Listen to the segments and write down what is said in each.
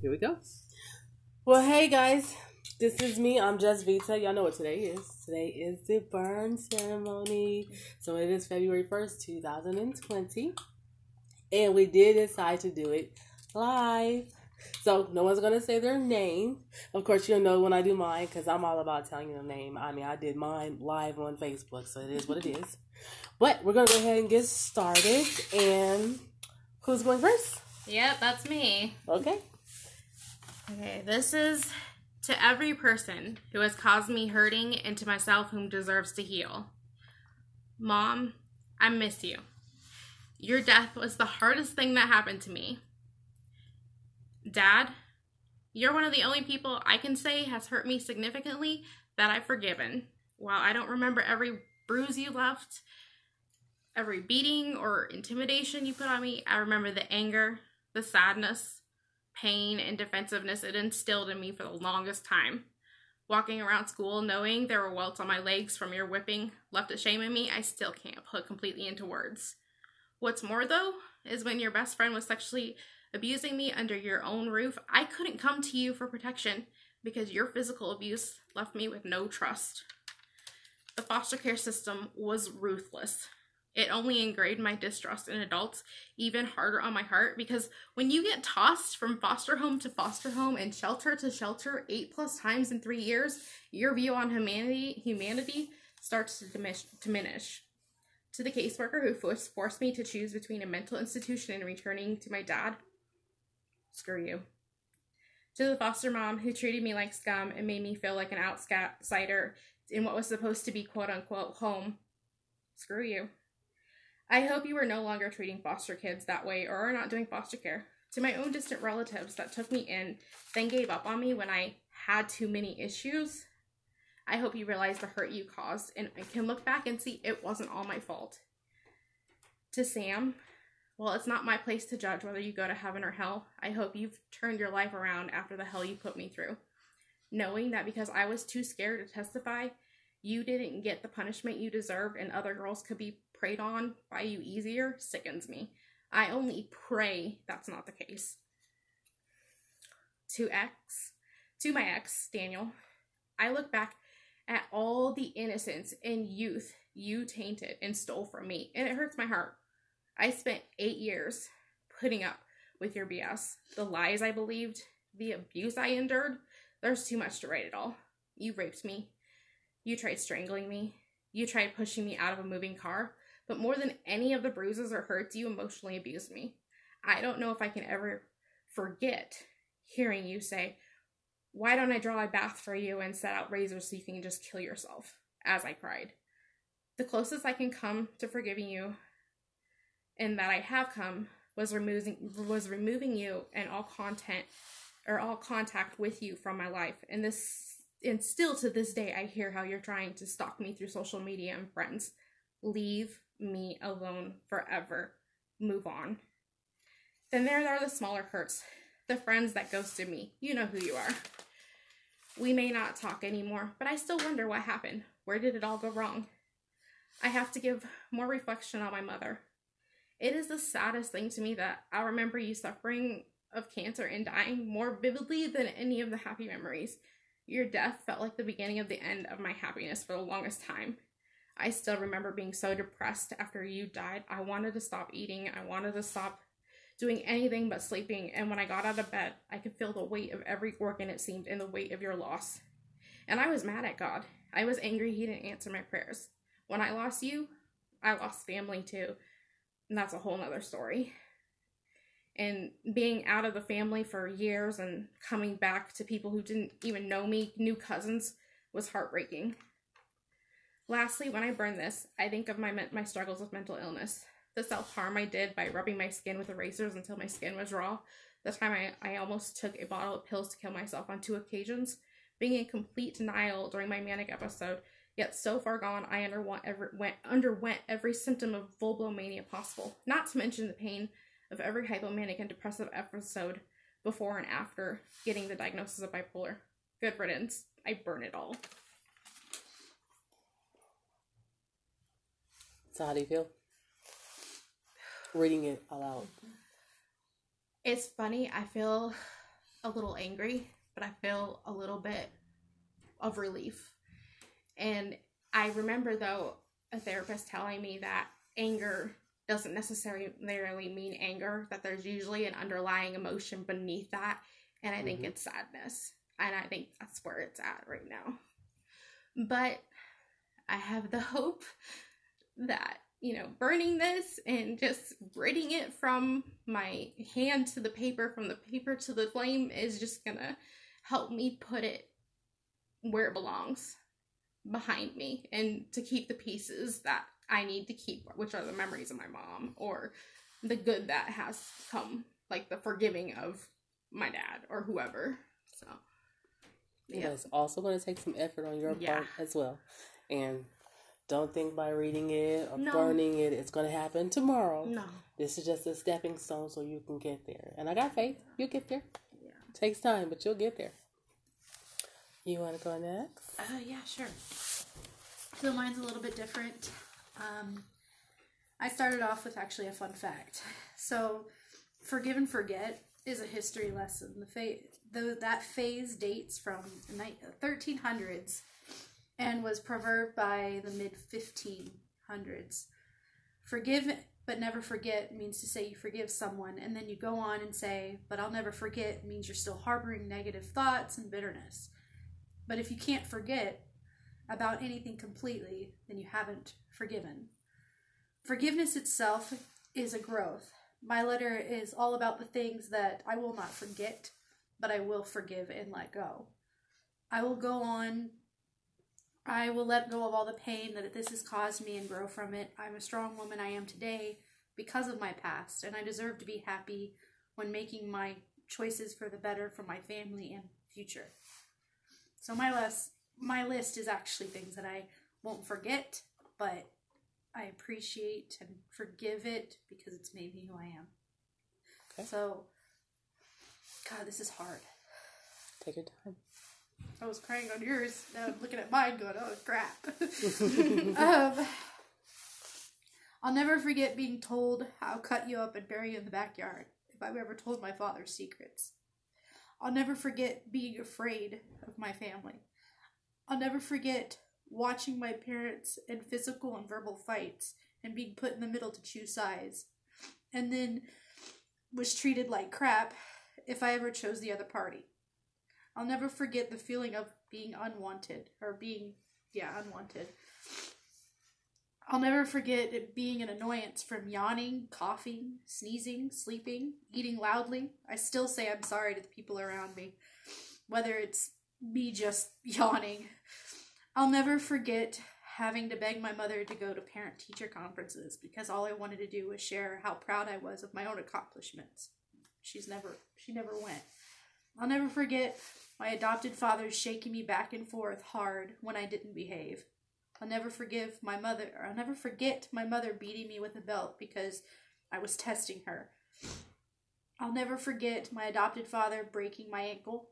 Here we go. Well, hey guys, this is me. I'm just Vita. Y'all know what today is. Today is the burn ceremony. So it is February 1st, 2020. And we did decide to do it live. So no one's gonna say their name. Of course, you'll know when I do mine because I'm all about telling you the name. I mean, I did mine live on Facebook, so it is what it is. But we're gonna go ahead and get started. And who's going first? Yep, that's me. Okay. Okay, this is to every person who has caused me hurting and to myself whom deserves to heal. Mom, I miss you. Your death was the hardest thing that happened to me. Dad, you're one of the only people I can say has hurt me significantly that I've forgiven. While I don't remember every bruise you left, every beating or intimidation you put on me, I remember the anger, the sadness, pain, and defensiveness it instilled in me for the longest time. Walking around school knowing there were welts on my legs from your whipping left a shame in me I still can't put completely into words. What's more, though, is when your best friend was sexually abusing me under your own roof, I couldn't come to you for protection because your physical abuse left me with no trust. The foster care system was ruthless. It only ingrained my distrust in adults even harder on my heart because when you get tossed from foster home to foster home and shelter to shelter eight plus times in three years, your view on humanity humanity starts to diminish. diminish. To the caseworker who forced me to choose between a mental institution and returning to my dad, Screw you. To the foster mom who treated me like scum and made me feel like an outsider in what was supposed to be quote unquote home. Screw you. I hope you are no longer treating foster kids that way or are not doing foster care. To my own distant relatives that took me in, then gave up on me when I had too many issues, I hope you realize the hurt you caused and I can look back and see it wasn't all my fault. To Sam, well, it's not my place to judge whether you go to heaven or hell. I hope you've turned your life around after the hell you put me through. Knowing that because I was too scared to testify, you didn't get the punishment you deserved and other girls could be preyed on by you easier sickens me. I only pray that's not the case. To ex, to my ex, Daniel, I look back at all the innocence and youth you tainted and stole from me, and it hurts my heart. I spent eight years putting up with your BS, the lies I believed, the abuse I endured. There's too much to write it all. You raped me. You tried strangling me. You tried pushing me out of a moving car. But more than any of the bruises or hurts, you emotionally abused me. I don't know if I can ever forget hearing you say, Why don't I draw a bath for you and set out razors so you can just kill yourself? As I cried. The closest I can come to forgiving you and that I have come was removing was removing you and all content or all contact with you from my life. And this and still to this day I hear how you're trying to stalk me through social media and friends. Leave me alone forever. Move on. Then there are the smaller hurts, the friends that ghosted me. You know who you are. We may not talk anymore, but I still wonder what happened. Where did it all go wrong? I have to give more reflection on my mother. It is the saddest thing to me that I remember you suffering of cancer and dying more vividly than any of the happy memories. Your death felt like the beginning of the end of my happiness for the longest time. I still remember being so depressed after you died. I wanted to stop eating. I wanted to stop doing anything but sleeping. And when I got out of bed, I could feel the weight of every organ, it seemed, and the weight of your loss. And I was mad at God. I was angry he didn't answer my prayers. When I lost you, I lost family too. And that's a whole nother story. And being out of the family for years and coming back to people who didn't even know me, new cousins, was heartbreaking. Lastly, when I burn this, I think of my my struggles with mental illness. The self harm I did by rubbing my skin with erasers until my skin was raw. The time I, I almost took a bottle of pills to kill myself on two occasions. Being in complete denial during my manic episode Yet so far gone, I underwent every, went, underwent every symptom of full-blown mania possible, not to mention the pain of every hypomanic and depressive episode before and after getting the diagnosis of bipolar. Good riddance. I burn it all. So how do you feel? Reading it aloud. It's funny. I feel a little angry, but I feel a little bit of relief. And I remember though a therapist telling me that anger doesn't necessarily mean anger, that there's usually an underlying emotion beneath that. And I think Mhm. it's sadness. And I think that's where it's at right now. But I have the hope that, you know, burning this and just ridding it from my hand to the paper, from the paper to the flame, is just gonna help me put it where it belongs behind me and to keep the pieces that I need to keep, which are the memories of my mom or the good that has come, like the forgiving of my dad or whoever. So, yeah. it's also going to take some effort on your Yeah. part as well. And don't think by reading it or No. burning it, it's going to happen tomorrow. No. This is just a stepping stone so you can get there. And I got faith. You'll get there. Yeah. takes time, but you'll get there. You want to go next? Uh, yeah, sure. So mine's a little bit different. Um, I started off with actually a fun fact. So, forgive and forget is a history lesson. The fa- though that phase dates from the ni- 1300s and was proverb by the mid 1500s. Forgive but never forget means to say you forgive someone, and then you go on and say, but I'll never forget means you're still harboring negative thoughts and bitterness. But if you can't forget about anything completely, then you haven't forgiven. Forgiveness itself is a growth. My letter is all about the things that I will not forget, but I will forgive and let go. I will go on. I will let go of all the pain that this has caused me and grow from it. I'm a strong woman I am today because of my past, and I deserve to be happy when making my choices for the better for my family and future. So my list, my list is actually things that I won't forget, but I appreciate and forgive it because it's made me who I am. Okay. So, God, this is hard. Take your time. I was crying on yours. Now I'm looking at mine, going, "Oh crap." um, I'll never forget being told I'll cut you up and bury you in the backyard if I've ever told my father's secrets. I'll never forget being afraid of my family. I'll never forget watching my parents in physical and verbal fights and being put in the middle to choose sides, and then was treated like crap if I ever chose the other party. I'll never forget the feeling of being unwanted or being, yeah, unwanted. I'll never forget it being an annoyance from yawning, coughing, sneezing, sleeping, eating loudly. I still say I'm sorry to the people around me, whether it's me just yawning. I'll never forget having to beg my mother to go to parent teacher conferences because all I wanted to do was share how proud I was of my own accomplishments. She's never she never went. I'll never forget my adopted father shaking me back and forth hard when I didn't behave. I'll never forgive my mother, I'll never forget my mother beating me with a belt because I was testing her. I'll never forget my adopted father breaking my ankle.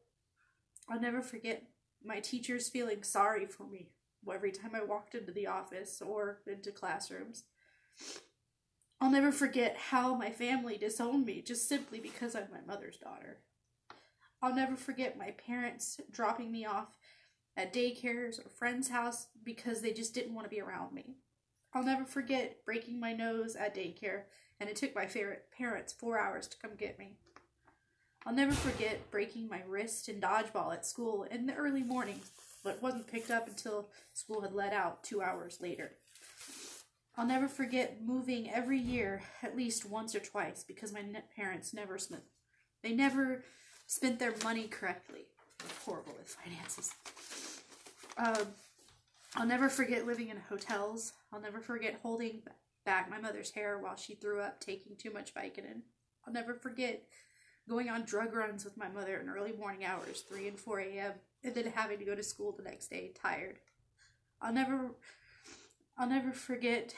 I'll never forget my teachers feeling sorry for me every time I walked into the office or into classrooms. I'll never forget how my family disowned me just simply because I'm my mother's daughter. I'll never forget my parents dropping me off at daycares or friends' house because they just didn't want to be around me. I'll never forget breaking my nose at daycare and it took my favorite parents four hours to come get me. I'll never forget breaking my wrist in dodgeball at school in the early morning, but wasn't picked up until school had let out two hours later. I'll never forget moving every year at least once or twice because my parents never they never spent their money correctly. I'm horrible with finances. Um, I'll never forget living in hotels. I'll never forget holding back my mother's hair while she threw up taking too much Vicodin. I'll never forget going on drug runs with my mother in early morning hours, 3 and 4 a.m., and then having to go to school the next day tired. I'll never I'll never forget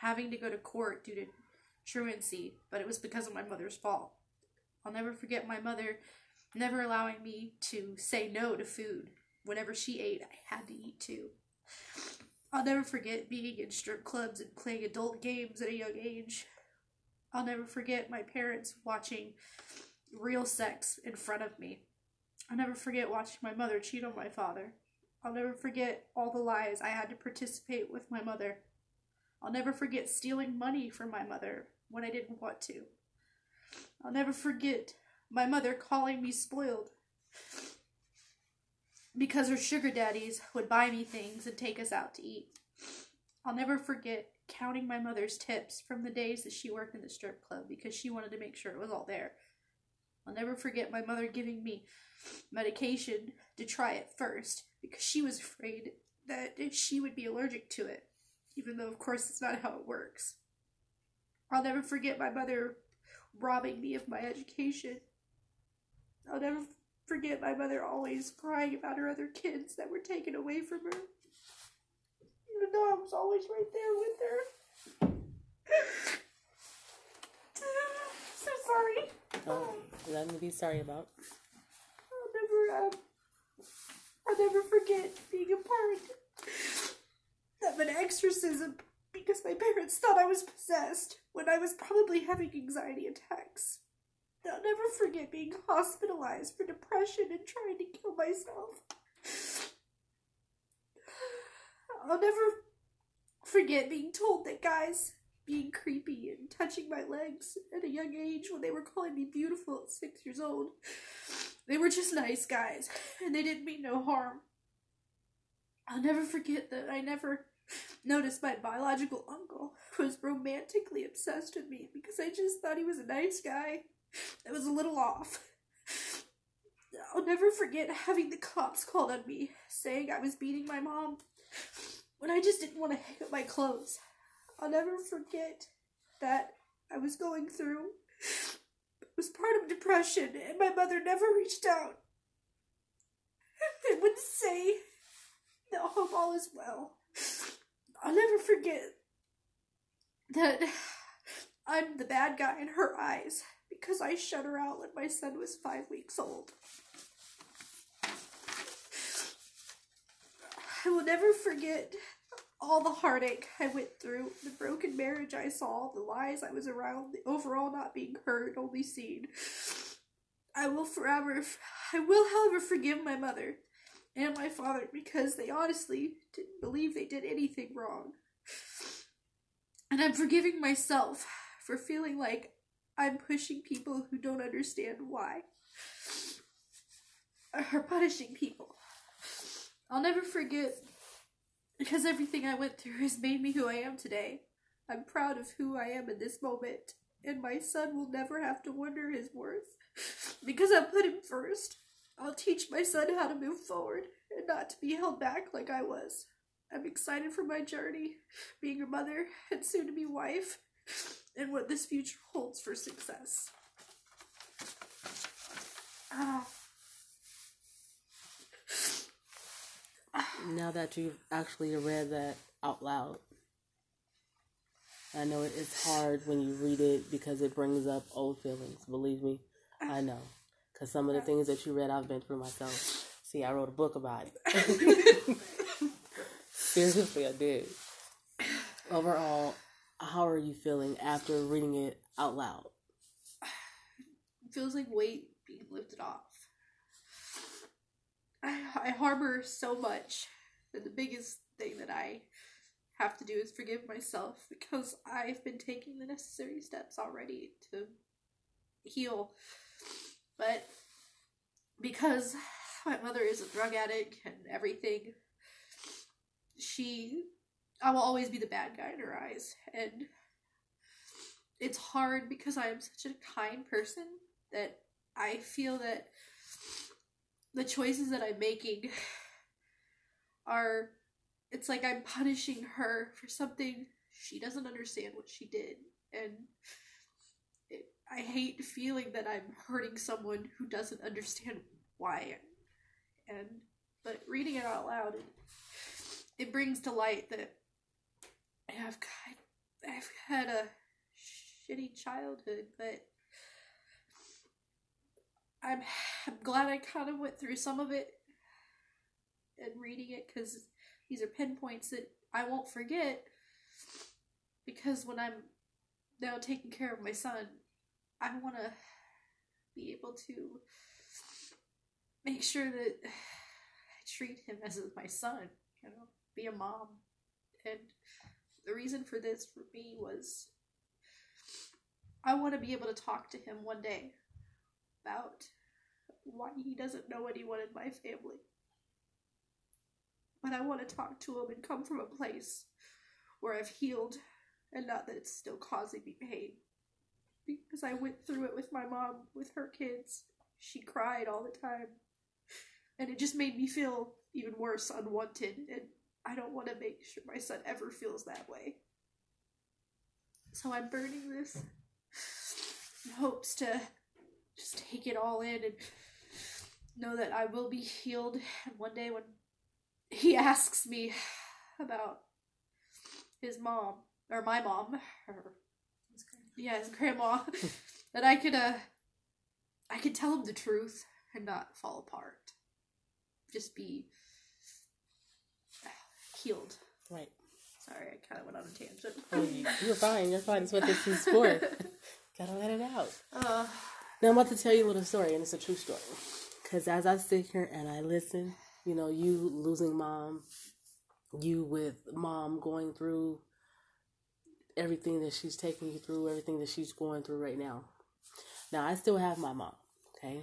having to go to court due to truancy, but it was because of my mother's fault. I'll never forget my mother never allowing me to say no to food. Whenever she ate, I had to eat too. I'll never forget being in strip clubs and playing adult games at a young age. I'll never forget my parents watching real sex in front of me. I'll never forget watching my mother cheat on my father. I'll never forget all the lies I had to participate with my mother. I'll never forget stealing money from my mother when I didn't want to. I'll never forget my mother calling me spoiled because her sugar daddies would buy me things and take us out to eat. I'll never forget counting my mother's tips from the days that she worked in the strip club because she wanted to make sure it was all there. I'll never forget my mother giving me medication to try it first because she was afraid that she would be allergic to it, even though, of course, it's not how it works. I'll never forget my mother robbing me of my education. I'll never forget my mother always crying about her other kids that were taken away from her. Even though I was always right there with her. so sorry. Oh, nothing to be sorry about. I'll never, um, I'll never forget being a part of an exorcism because my parents thought I was possessed when I was probably having anxiety attacks. I'll never forget being hospitalized for depression and trying to kill myself. I'll never forget being told that guys being creepy and touching my legs at a young age when they were calling me beautiful at six years old. They were just nice guys, and they didn't mean no harm. I'll never forget that I never noticed my biological uncle was romantically obsessed with me because I just thought he was a nice guy. It was a little off. I'll never forget having the cops called on me, saying I was beating my mom when I just didn't want to hang up my clothes. I'll never forget that I was going through it was part of depression and my mother never reached out and would say that I hope all is well. I'll never forget that I'm the bad guy in her eyes because I shut her out when my son was five weeks old. I will never forget all the heartache I went through, the broken marriage I saw, the lies I was around, the overall not being heard, only seen. I will forever, I will, however, forgive my mother and my father because they honestly didn't believe they did anything wrong. And I'm forgiving myself for feeling like I'm pushing people who don't understand why. Or punishing people. I'll never forget because everything I went through has made me who I am today. I'm proud of who I am in this moment, and my son will never have to wonder his worth because I put him first. I'll teach my son how to move forward and not to be held back like I was. I'm excited for my journey, being a mother and soon to be wife, and what this future holds for success. Ah. Now that you've actually read that out loud, I know it is hard when you read it because it brings up old feelings. Believe me, I know. Because some of the things that you read, I've been through myself. See, I wrote a book about it. Seriously, I did. Overall, how are you feeling after reading it out loud? It feels like weight being lifted off. I, I harbor so much that the biggest thing that I have to do is forgive myself because I've been taking the necessary steps already to heal. But because my mother is a drug addict and everything, she I will always be the bad guy in her eyes. And it's hard because I am such a kind person that I feel that the choices that I'm making are it's like I'm punishing her for something she doesn't understand what she did and I hate feeling that I'm hurting someone who doesn't understand why and but reading it out loud it, it brings to light that I've got, I've had a shitty childhood but I'm I'm glad I kind of went through some of it and reading it because these are pinpoints that I won't forget. Because when I'm now taking care of my son, I want to be able to make sure that I treat him as my son, you know, be a mom. And the reason for this for me was I want to be able to talk to him one day about why he doesn't know anyone in my family. But I want to talk to him and come from a place where I've healed and not that it's still causing me pain. Because I went through it with my mom, with her kids. She cried all the time. And it just made me feel even worse, unwanted. And I don't want to make sure my son ever feels that way. So I'm burning this in hopes to just take it all in and know that I will be healed. And one day when he asks me about his mom, or my mom, or his grandma, that I could, uh, I could tell him the truth and not fall apart. Just be healed. Right. Sorry, I kind of went on a tangent. Oh, you, you're fine. You're fine. That's what this is for. Gotta let it out. Uh, Now I'm about to tell you a little story, and it's a true story. Because as I sit here and I listen, you know, you losing mom, you with mom going through everything that she's taking you through, everything that she's going through right now. Now I still have my mom, okay,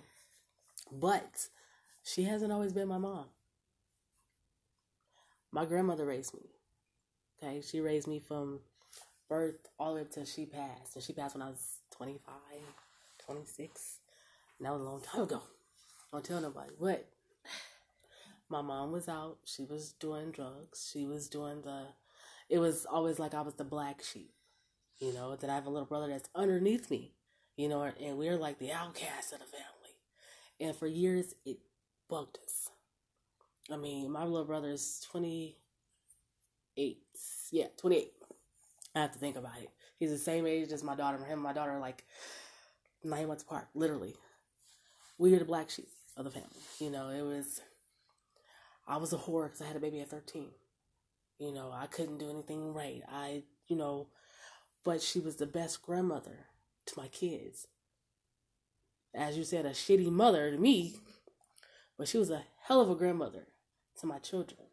but she hasn't always been my mom. My grandmother raised me. Okay, she raised me from birth all the way up till she passed. And she passed when I was 25, 26. And that was a long time ago. Don't tell nobody. But my mom was out. She was doing drugs. She was doing the. It was always like I was the black sheep. You know, that I have a little brother that's underneath me. You know, and we're like the outcast of the family. And for years, it bugged us. I mean, my little brother is 28. Yeah, 28. I have to think about it. He's the same age as my daughter. Him and my daughter are like nine months apart, literally. We were the black sheep of the family. You know, it was, I was a whore because I had a baby at 13. You know, I couldn't do anything right. I, you know, but she was the best grandmother to my kids. As you said, a shitty mother to me, but she was a hell of a grandmother to my children.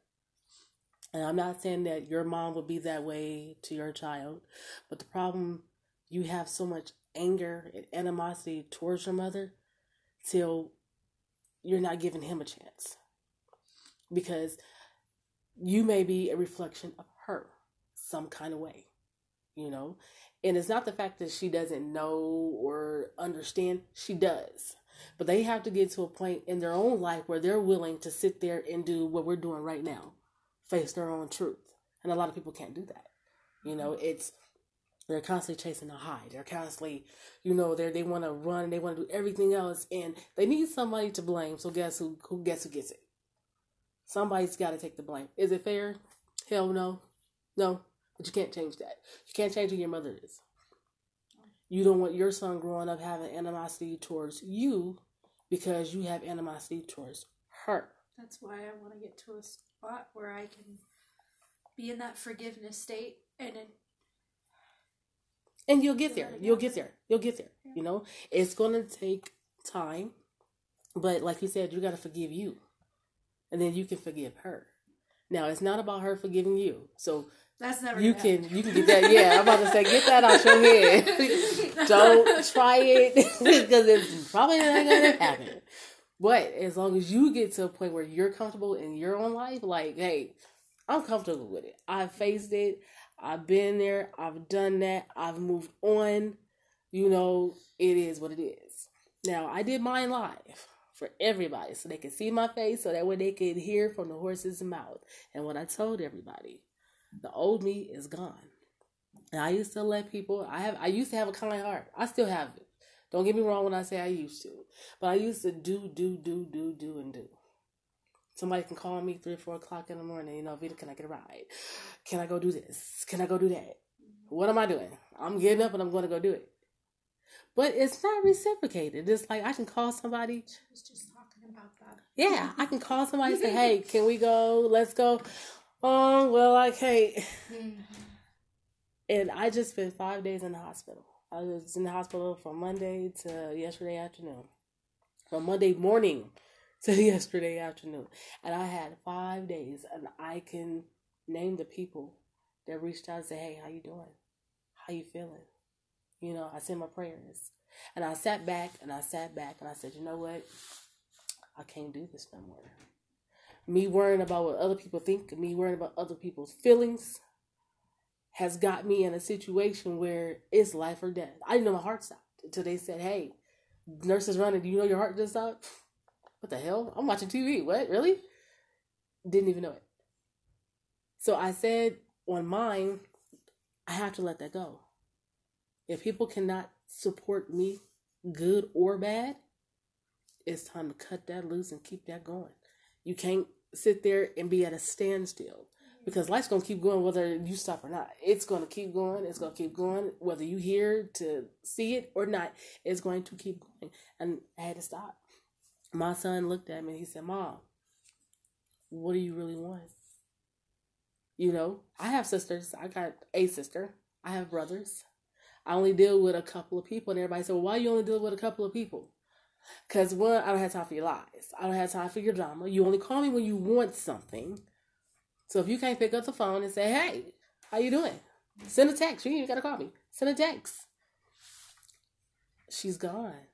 And I'm not saying that your mom would be that way to your child, but the problem you have so much anger and animosity towards your mother till you're not giving him a chance. Because you may be a reflection of her some kind of way, you know? And it's not the fact that she doesn't know or understand, she does. But they have to get to a point in their own life where they're willing to sit there and do what we're doing right now face their own truth. And a lot of people can't do that. You know, it's they're constantly chasing a high. They're constantly, you know, they they want to run, they want to do everything else, and they need somebody to blame. So guess who? Who guess who gets it? Somebody's got to take the blame. Is it fair? Hell no, no. But you can't change that. You can't change who your mother is. You don't want your son growing up having animosity towards you because you have animosity towards her. That's why I want to get to a spot where I can be in that forgiveness state and then And you'll get there. You'll get there. You'll get there. You know, it's going to take time. But like you said, you got to forgive you. And then you can forgive her. Now, it's not about her forgiving you. So that's never you can happen. you can get that. Yeah, I'm about to say get that out your head. Don't try it because it's probably not going to happen. But as long as you get to a point where you're comfortable in your own life, like, hey, I'm comfortable with it. I've faced it. I've been there. I've done that. I've moved on. You know, it is what it is. Now, I did mine live for everybody so they could see my face so that way they could hear from the horse's mouth. And what I told everybody, the old me is gone. And I used to let people I have I used to have a kind heart. I still have it. Don't get me wrong when I say I used to. But I used to do, do, do, do, do, and do. Somebody can call me three or four o'clock in the morning, you know, Vita, can I get a ride? Can I go do this? Can I go do that? What am I doing? I'm getting up and I'm gonna go do it. But it's not reciprocated. It's like I can call somebody I was just talking about that. yeah, I can call somebody and say, "Hey, can we go? Let's go." Oh, well, I can't. Mm-hmm. And I just spent five days in the hospital. I was in the hospital from Monday to yesterday afternoon. from Monday morning to yesterday afternoon. And I had five days and I can name the people that reached out and said, Hey, how you doing? How you feeling? You know, I said my prayers. And I sat back and I sat back and I said, you know what? I can't do this no more. Me worrying about what other people think, me worrying about other people's feelings has got me in a situation where it's life or death. I didn't know my heart stopped until they said, Hey, nurses running, do you know your heart just stopped? What the hell? I'm watching TV. What? Really? Didn't even know it. So I said on mine, I have to let that go. If people cannot support me, good or bad, it's time to cut that loose and keep that going. You can't sit there and be at a standstill because life's gonna keep going whether you stop or not. It's gonna keep going. It's gonna keep going whether you here to see it or not. It's going to keep going, and I had to stop. My son looked at me and he said, "Mom, what do you really want?" You know, I have sisters. I got a sister. I have brothers. I only deal with a couple of people, and everybody said, "Well, why you only deal with a couple of people?" Because one, I don't have time for your lies. I don't have time for your drama. You only call me when you want something. So if you can't pick up the phone and say, "Hey, how you doing?" Send a text. You ain't even gotta call me. Send a text. She's gone.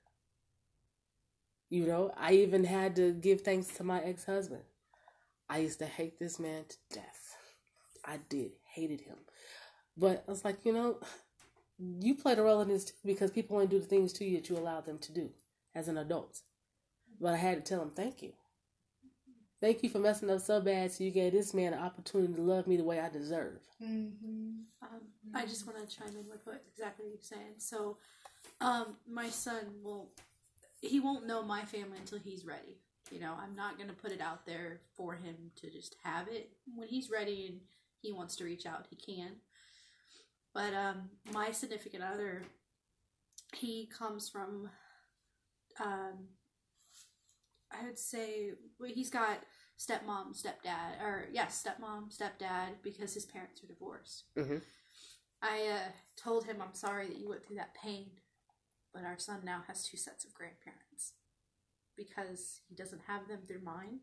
You know, I even had to give thanks to my ex husband. I used to hate this man to death. I did, hated him. But I was like, you know, you played a role in this because people only do the things to you that you allow them to do as an adult. But I had to tell him, thank you. Thank you for messing up so bad so you gave this man an opportunity to love me the way I deserve. Mm-hmm. Um, I just want to chime in with what exactly you're saying. So, um, my son will, he won't know my family until he's ready. You know, I'm not going to put it out there for him to just have it. When he's ready and he wants to reach out, he can. But um, my significant other, he comes from, um, I would say, well, he's got stepmom, stepdad, or yes, stepmom, stepdad, because his parents are divorced. Mm-hmm. I uh, told him I'm sorry that you went through that pain, but our son now has two sets of grandparents because he doesn't have them through mine.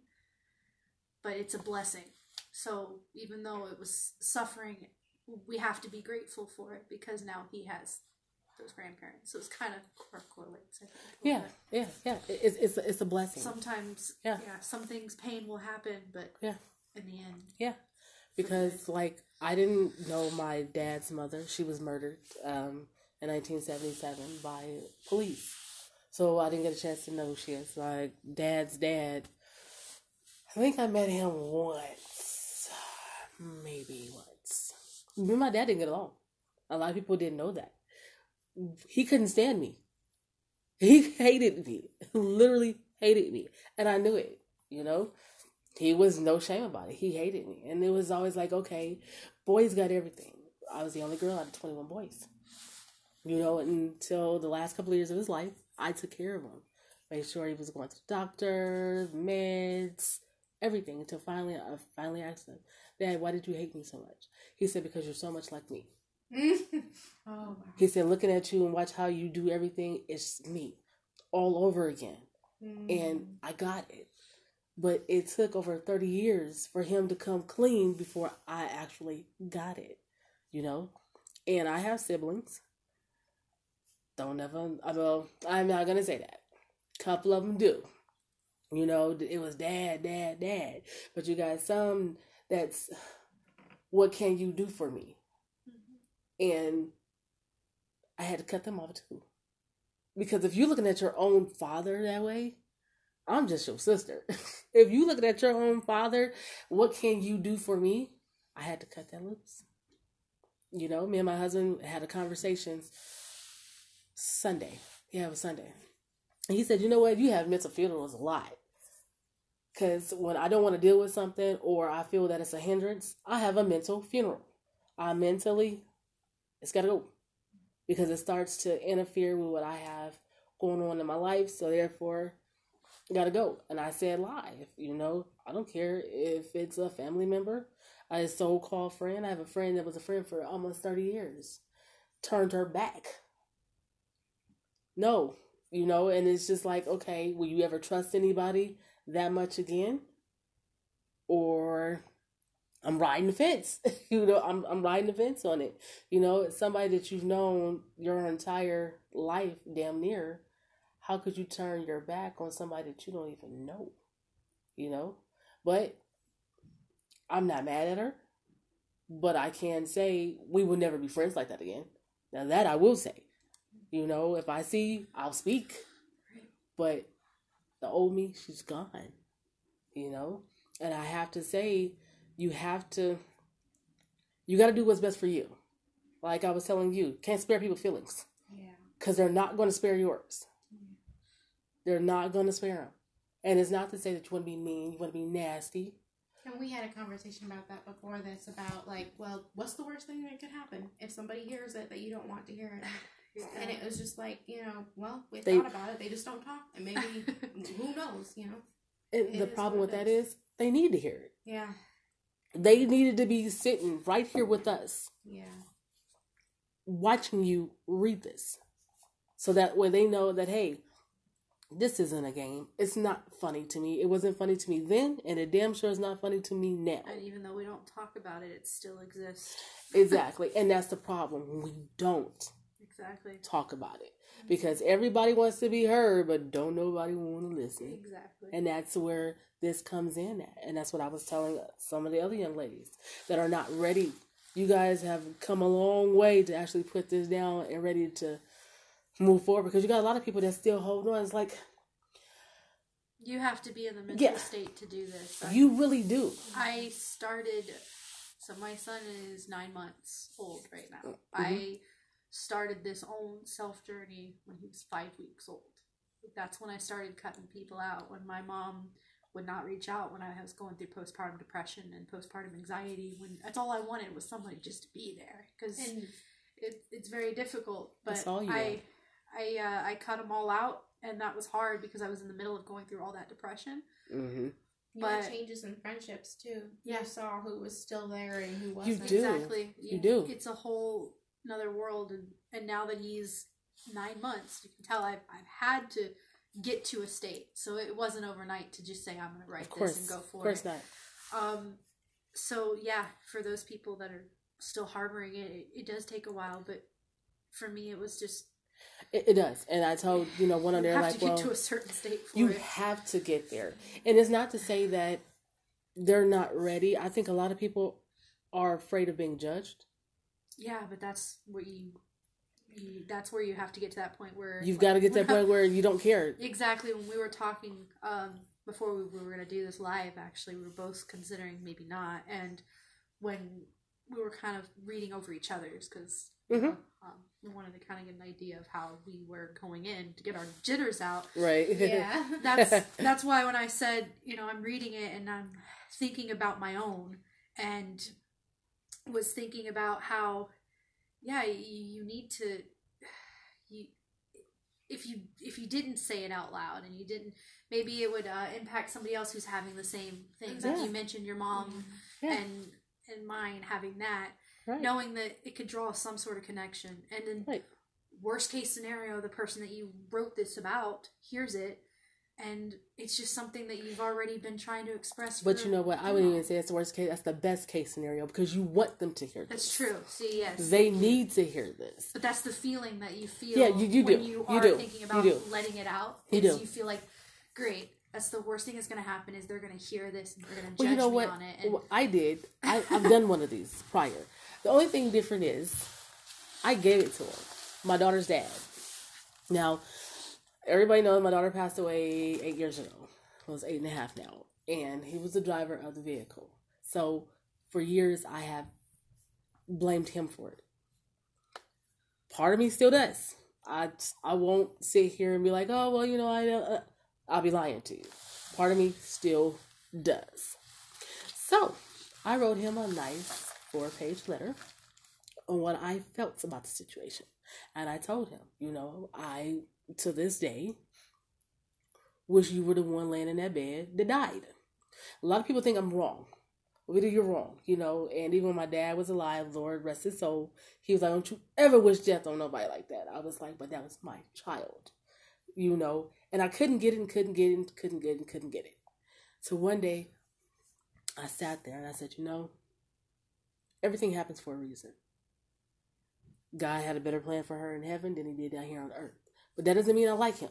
But it's a blessing. So even though it was suffering, we have to be grateful for it because now he has those grandparents. So it's kind of correlates. I think, Yeah, bit. yeah, yeah. It's it's a, it's a blessing. Sometimes, Yeah. yeah. some things pain will happen, but Yeah. in the end, Yeah, because like I didn't know my dad's mother. She was murdered um, in 1977 by police, so I didn't get a chance to know who she is. My dad's dad. I think I met him once, maybe once. Me and my dad didn't get along. A lot of people didn't know that. He couldn't stand me. He hated me, literally hated me, and I knew it. You know, he was no shame about it. He hated me. And it was always like, okay, boys got everything. I was the only girl out of 21 boys. You know, until the last couple of years of his life, I took care of him. Made sure he was going to the doctor, meds, everything. Until finally, I finally asked him, Dad, why did you hate me so much? He said, because you're so much like me. oh wow. He said, looking at you and watch how you do everything, it's me all over again. Mm. And I got it. But it took over 30 years for him to come clean before I actually got it, you know? And I have siblings. Don't ever, I uh, well, I'm not going to say that. Couple of them do. You know, it was dad, dad, dad. But you got some that's, what can you do for me? Mm-hmm. And I had to cut them off too. Because if you're looking at your own father that way, I'm just your sister. if you looking at your own father, what can you do for me? I had to cut that loose. You know, me and my husband had a conversation Sunday. Yeah, it was Sunday. And he said, you know what? You have mental funerals a lot. Because when I don't want to deal with something or I feel that it's a hindrance, I have a mental funeral. I mentally, it's got to go because it starts to interfere with what I have going on in my life. So therefore, gotta go. And I said live, you know, I don't care if it's a family member, a so called friend. I have a friend that was a friend for almost 30 years, turned her back. No, You know, and it's just like, okay, will you ever trust anybody that much again? Or I'm riding the fence. you know, I'm I'm riding the fence on it. You know, it's somebody that you've known your entire life, damn near. How could you turn your back on somebody that you don't even know? You know, but I'm not mad at her. But I can say we will never be friends like that again. Now that I will say, you know, if I see, I'll speak. But the old me, she's gone. You know, and I have to say you have to you got to do what's best for you. Like i was telling you can't spare people feelings. Yeah. because they're not going to spare yours. They're not going to spare them and it's not to say that you want to be mean you want to be nasty. And we had a conversation about that before this about like, well, what's the worst thing that could happen? If somebody hears it that you don't want to hear it? And it was just like, you know, well, we They- thought about it. They just don't talk, and maybe who knows, you know? and It the problem with it that is they need to hear it. Yeah, they needed to be sitting right here with us. Yeah, watching you read this. So that way they know that hey this isn't a game. It's not funny to me. It wasn't funny to me then and it damn sure is not funny to me now. And even though we don't talk about it, it still exists. exactly. And that's the problem. We don't Exactly. talk about it because everybody wants to be heard but don't nobody want to listen Exactly. and that's where this comes in at and that's what i was telling some of the other young ladies that are not ready you guys have come a long way to actually put this down and ready to move forward because you got a lot of people that still hold on it's like you have to be in the mental Yeah. state to do this. I- you really do I started. So my son is nine months old right now. Mm-hmm. I started this own self journey when he was five weeks old. That's when I started cutting people out. When my mom would not reach out when I was going through postpartum depression and postpartum anxiety. When that's all I wanted was somebody just to be there because it, it's very difficult. But That's all you I. I, uh, I cut them all out, and that was hard because I was in the middle of going through all that depression. hmm you had But- changes in friendships too. Yeah. You saw who was still there and who wasn't. You do. Exactly. You do. It's a whole another world, and and now that he's nine months, you can tell I've I've had to get to a state. So it wasn't overnight to just say I'm going to write course this and go for of for course it. not Um, so yeah, for those people that are still harboring it, it, it does take a while. But for me, it was just it, it does and i told you know one of their like to get well to a certain state for you it. have to get there and it's not to say that they're not ready i think a lot of people are afraid of being judged Yeah, but that's where you, you that's where you have to get to that point where you've got to get to that point where you don't care Exactly. When we were talking um, before we, we were going to do this live, actually, we were both considering maybe not. And when we were kind of reading over each other's, because Mhm. um, we wanted to kind of get an idea of how we were going in to get our jitters out. right Yeah. That's that's why when I said, you know, I'm reading it and I'm thinking about my own and was thinking about how, yeah, you, you need to, you if you if you didn't say it out loud and you didn't, maybe it would uh, impact somebody else who's having the same things. Like you mentioned your mom Yeah. and and mine having that, right. knowing that it could draw some sort of connection, and then right. worst case scenario, the person that you wrote this about hears it, and it's just something that you've already been trying to express. but you know what i wouldn't even say that's the worst case that's the best case scenario because you want them to hear this That's true. See, yes, they need to hear this but that's the feeling that you feel. Yeah, you- you when do. you You are do. thinking You about do. letting it out. You do. You feel like, great. That's the worst thing that's going to happen is they're going to hear this and they're going to judge well you know me what on it. And Well, i did I, i've done one of these prior the only thing different is i gave it to him my daughter's dad now everybody knows my daughter passed away eight years ago. Well it's eight and a half now. And he was the driver of the vehicle. So for years i have blamed him for it. Part of me still does. I i won't sit here and be like oh well you know i uh, i'll be lying to you. Part of me still does. So i wrote him a nice four page letter on what i felt about the situation and i told him you know i to this day wish you were the one laying in that bed that died a lot of people think i'm wrong Really, you're wrong, you know. And even when my dad was alive, Lord rest his soul, he was like, "Don't you ever wish death on nobody like that." I was like, "But that was my child." you know, and I couldn't get it and couldn't get it and couldn't get it and couldn't get it. So one day I sat there and I said, you know, everything happens for a reason. God had a better plan for her in heaven than he did down here on earth. But that doesn't mean I like him.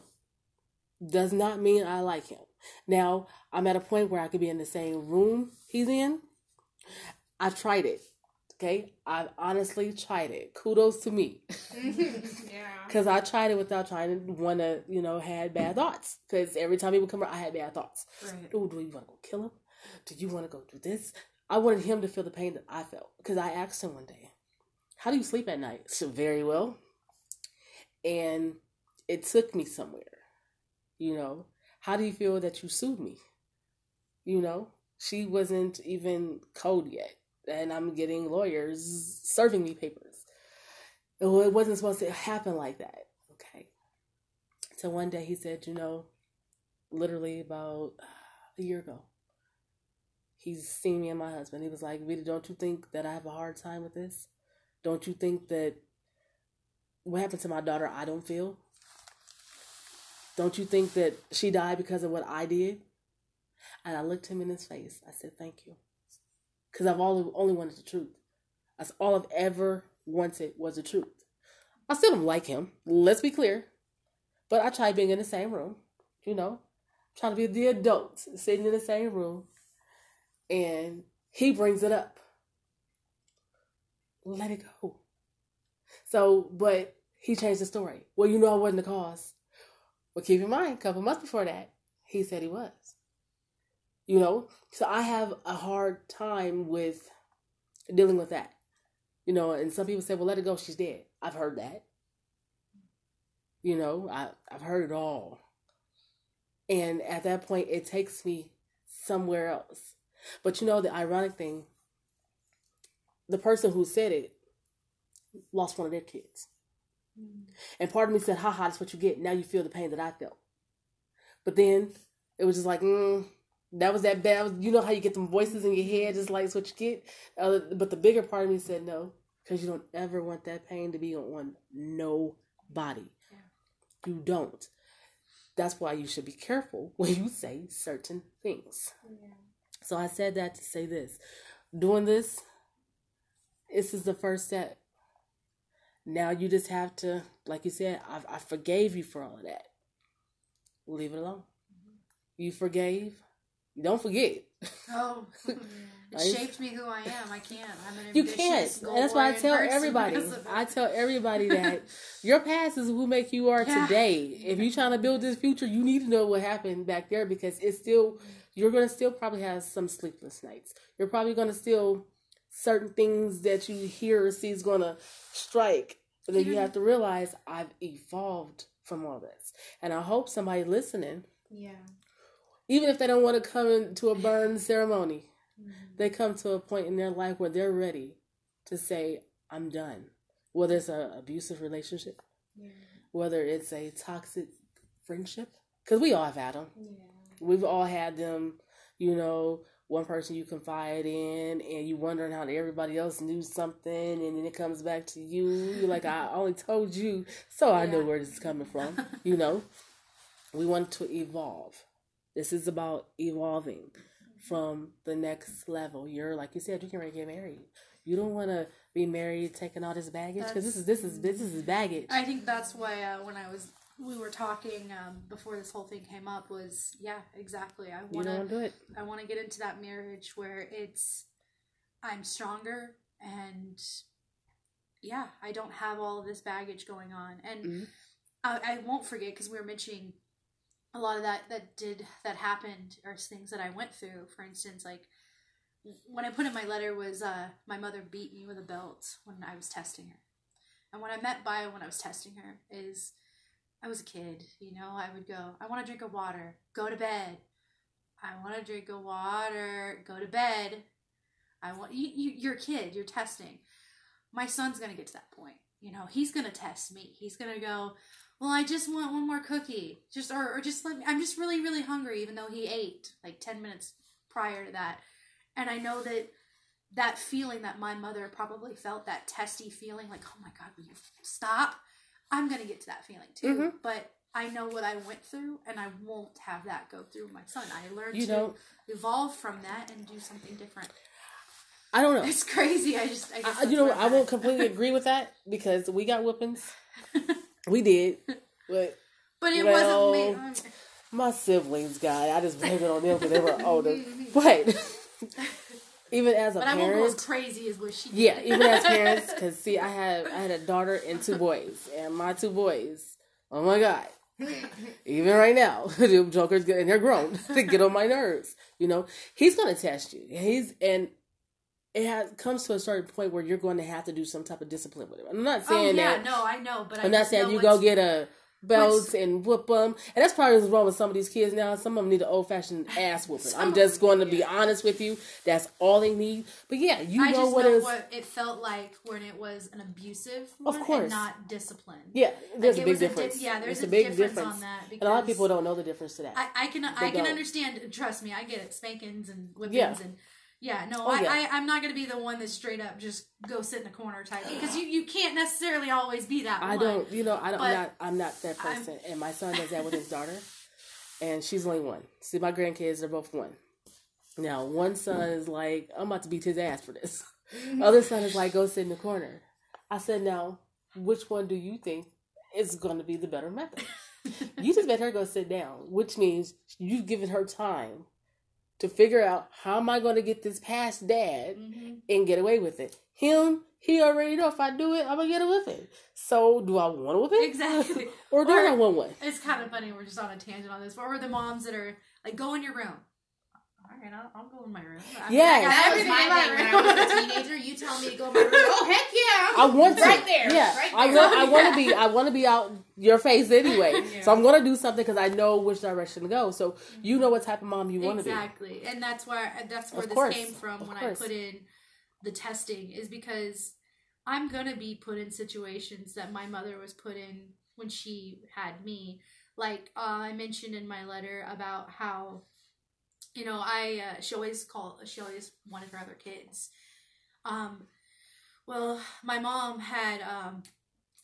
Does not mean I like him. Now, I'm at a point where I could be in the same room he's in. I tried it. Okay? I've honestly tried it. Kudos to me. yeah. Because I tried it without trying to want to, you know, had bad thoughts. Because every time he would come around, I had bad thoughts. Right. Oh, do you want to go kill him? Do you want to go do this? I wanted him to feel the pain that I felt. Because I asked him one day, How do you sleep at night? So, very well. And it took me somewhere. You know, how do you feel that you sued me? You know, she wasn't even cold yet. And I'm getting lawyers serving me papers. Oh, it wasn't supposed to happen like that. Okay. So one day he said, you know, literally about uh, a year ago, he's seen me and my husband. He was like, Vita, don't you think that I have a hard time with this? Don't you think that what happened to my daughter I don't feel? Don't you think that she died because of what I did? And I looked him in his face. I said, thank you. Because I've only, only wanted the truth. That's all I've ever wanted was the truth. I still don't like him. Let's be clear. But I tried being in the same room, you know, trying to be the adult, sitting in the same room. And he brings it up. Let it go. So, but he changed the story. Well, you know I wasn't the cause. Well, keep in mind, a couple months before that, he said he was. You know, so I have a hard time with dealing with that. You know, and some people say, well, let it go, she's dead. I've heard that. You know, I, I've heard it all. And at that point, it takes me somewhere else. But you know, the ironic thing, the person who said it lost one of their kids. And part of me said, "Ha ha, that's what you get. Now you feel the pain that I felt. But then it was just like, mm, that was that bad. You know how you get them voices in your head, just like it's what you get. Uh, but the bigger part of me said no, because you don't ever want that pain to be on nobody. Yeah. You don't. That's why you should be careful when you say certain things. Yeah. So I said that to say this. Doing this, this is the first step. Now you just have to, like you said, I, I forgave you for all of that. Leave it alone. Mm-hmm. You forgave. Don't forget. Oh, it shaped me who I am. I can't. I'm an you can't. And that's why I tell everybody. I tell everybody that your past is who make you are yeah. today. If you're trying to build this future, you need to know what happened back there because it's still you're gonna still probably have some sleepless nights. You're probably gonna still certain things that you hear or see is gonna strike. But then you have to realize I've evolved from all this. And I hope somebody listening Yeah. Even if they don't want to come into a burn ceremony, mm-hmm. they come to a point in their life where they're ready to say, I'm done. Whether it's an abusive relationship, yeah. whether it's a toxic friendship, because we all have had them. Yeah. We've all had them, you know, one person you confide in and you wondering how everybody else knew something and then it comes back to you. You're like, I only told you, so I yeah. know where this is coming from. you know, we want to evolve. This is about evolving from the next level. You're like you said, you can get married. You don't want to be married taking all this baggage because this is this is this is baggage. I think that's why uh, when I was we were talking um, before this whole thing came up was yeah exactly I want to do it. I want to get into that marriage where it's I'm stronger and yeah I don't have all of this baggage going on and mm-hmm. I, I won't forget because we were mentioning a lot of that that did that happened or things that I went through. For instance, like when I put in my letter was uh, my mother beat me with a belt when I was testing her, and what I meant by when I was testing her is I was a kid. You know, I would go, I want to drink a water, go to bed. I want to drink a water, go to bed. I want you, you. You're a kid. You're testing. My son's gonna get to that point. You know, he's gonna test me. He's gonna go well, I just want one more cookie. Just or, or just let me I'm just really, really hungry, even though he ate like ten minutes prior to that. And I know that that feeling that my mother probably felt, that testy feeling, like, oh my god, will you stop? I'm gonna get to that feeling too. Mm-hmm. But I know what I went through, and I won't have that go through my son. I learned You to don't- evolve from that and do something different. I don't know. It's crazy. I just, I I, you know, I won't completely agree with that because we got whippings. We did, but But it Well, wasn't me. my siblings got. I just blamed it on them because they were older. But even as a But I won't go as parent, crazy as what she did. yeah, even as parents, because see, I had I had a daughter and two boys, and my two boys, oh my god, even right now, the jokers get and they're grown. they get on my nerves. You know, he's gonna test you. He's and. It has, comes to a certain point where you're going to have to do some type of discipline with him. I'm not Oh saying yeah, that no, I know, but I I'm not saying you go get a belts and whoop them. And that's probably what's wrong with some of these kids now. Some of them need an old fashioned ass whooping. I'm just going to be honest with you. That's all they need. But yeah, you I know just what know is. what it felt like when it was an abusive Of course. and not discipline. yeah, there's Like, a big was a difference. di- yeah, there's a, a big difference, difference. on that. Because And a lot of people don't know the difference to that. I, I can I can understand. Trust me, I get it. Spankings and whippings Yeah. and yeah. No, Oh, I, yeah. I I'm not gonna be the one that straight up just go sit in a corner type because you you can't necessarily always be that. I one. don't, you know, I don't, I'm not, I'm not that I'm- person. and my son does that with his daughter, and she's only one. See, my grandkids, they're both one. Now, one son is like, I'm about to beat his ass for this. Other son is like, go sit in the corner. I said, now, which one do you think is going to be the better method? you just let her go sit down, which means you've given her time to figure out how am I going to get this past dad Mhm. and get away with it. Him, he already know if I do it, I'm gonna get away with it. So, do I want to whip it? Exactly. or do Or- I want one? It's kind of funny. We're just on a tangent on this. But we're the moms that are like, go in your room. All right, I'll, I'll go in my room. I mean, I got That was my in my thing when I was a teenager. You tell me to go in my room. Oh heck yeah! I want to. Right there. Yeah, Right I want. I want to be. I want to be out your face anyway. Yeah. So I'm gonna do something because I know which direction to go. So you know what type of mom you want to be. exactly, and that's where that's where Of this course. came from Of when course. I put in the testing is because I'm gonna be put in situations that my mother was put in when she had me. Like uh, I mentioned in my letter about how, you know, I uh, she always called she always wanted her other kids. Um, well, my mom had um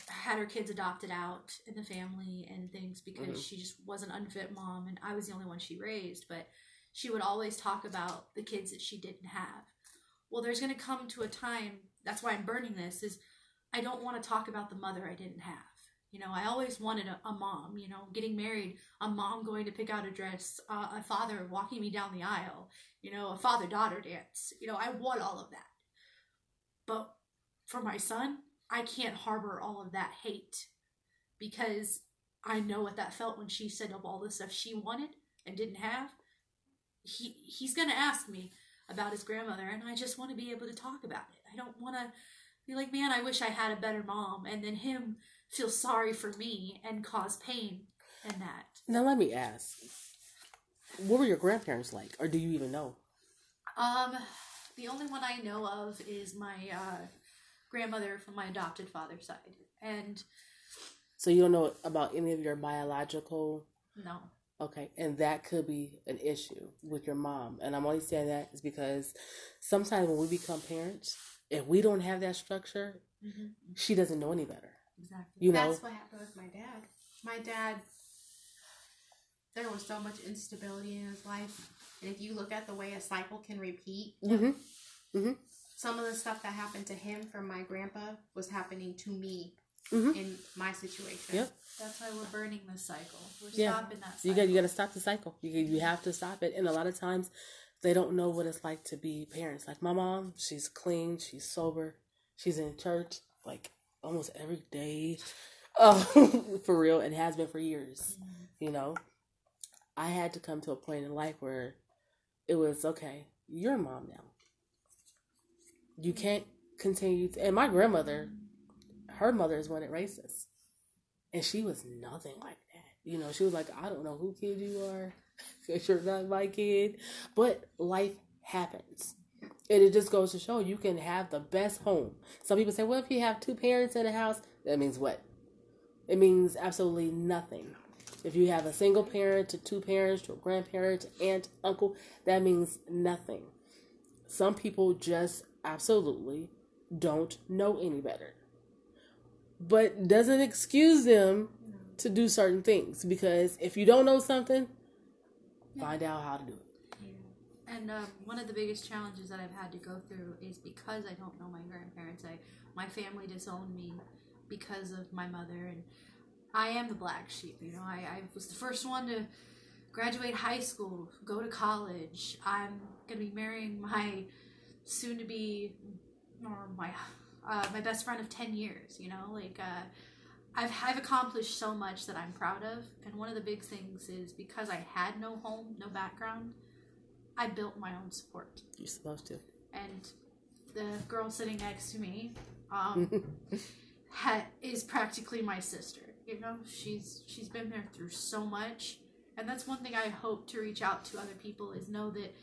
had her kids adopted out in the family and things because Mhm. she just was an unfit mom and I was the only one she raised, but she would always talk about the kids that she didn't have. Well, there's going to come to a time, that's why I'm burning this is I don't want to talk about the mother I didn't have. You know, I always wanted a, a mom, you know, getting married, a mom going to pick out a dress, uh, a father walking me down the aisle, you know, a father daughter dance. You know, I want all of that. But for my son, I can't harbor all of that hate because I know what that felt when she said of all the stuff she wanted and didn't have. He he's gonna ask me about his grandmother, and I just want to be able to talk about it. I don't want to be like, man, I wish I had a better mom, and then him feel sorry for me and cause pain in that. Now let me ask, what were your grandparents like, or do you even know? Um, the only one I know of is my uh, grandmother from my adopted father's side, and So you don't know about any of your biological no, Okay, and that could be an issue with your mom. And I'm only saying that is because sometimes when we become parents, if we don't have that structure, mm-hmm. she doesn't know any better. Exactly. You know, That's what happened with my dad. My dad, there was so much instability in his life. And if you look at the way a cycle can repeat, hmm some of the stuff that happened to him from my grandpa was happening to me Mhm. in my situation. Yep. That's why we're burning this cycle. We're Yeah. stopping that you got you got to stop the cycle. You you have to stop it. And a lot of times, they don't know what it's like to be parents. Like my mom, she's clean, she's sober, she's in church like almost every day, uh, for real, and has been for years. You know, I had to come to a point in life where it was okay. You're a mom now. You can't continue. To, and my grandmother, her mother is one that raised us, and she was nothing like that. You know, she was like, I don't know who kid you are. 'cause You're not my kid, but life happens. And it just goes to show you can have the best home. Some people say, well, if you have two parents in a house, that means what? It means absolutely nothing. If you have a single parent to two parents to a grandparent, to aunt, uncle, that means nothing. Some people just absolutely don't know any better. But doesn't excuse them to do certain things because if you don't know something, find out how to do it. And um, one of the biggest challenges that I've had to go through is because I don't know my grandparents. I my family disowned me because of my mother, and I am the black sheep. You know, I, I was the first one to graduate high school, go to college. I'm gonna be marrying my soon to be or my uh, my best friend of ten years. You know, like. Uh, I've, I've accomplished so much that I'm proud of, and one of the big things is because I had no home, no background, I built my own support. You're supposed to. And the girl sitting next to me um, ha- is practically my sister. You know, she's she's been there through so much, and that's one thing I hope to reach out to other people is know that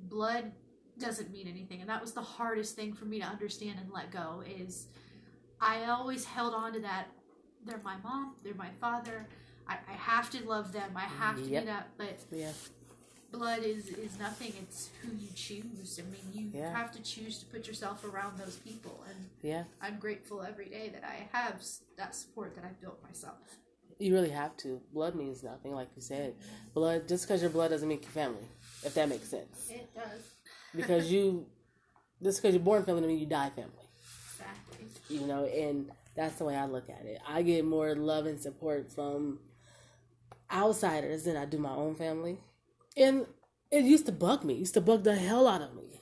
blood doesn't mean anything, and that was the hardest thing for me to understand and let go. Is I always held on to that. They're my mom. They're my father. I, I have to love them. I have to Yep. be that. But Yeah. Blood is is nothing. It's who you choose. I mean, you Yeah. have to choose to put yourself around those people, and Yeah. I'm grateful every day that I have that support that I built myself. You really have to. Blood means nothing, like you said. Blood, just because your blood doesn't make you family, if that makes sense. It does Because you, just because you're born family, doesn't mean you die family. exactly. You know, and that's the way I look at it. I get more love and support from outsiders than I do my own family. And it used to bug me. It used to bug the hell out of me.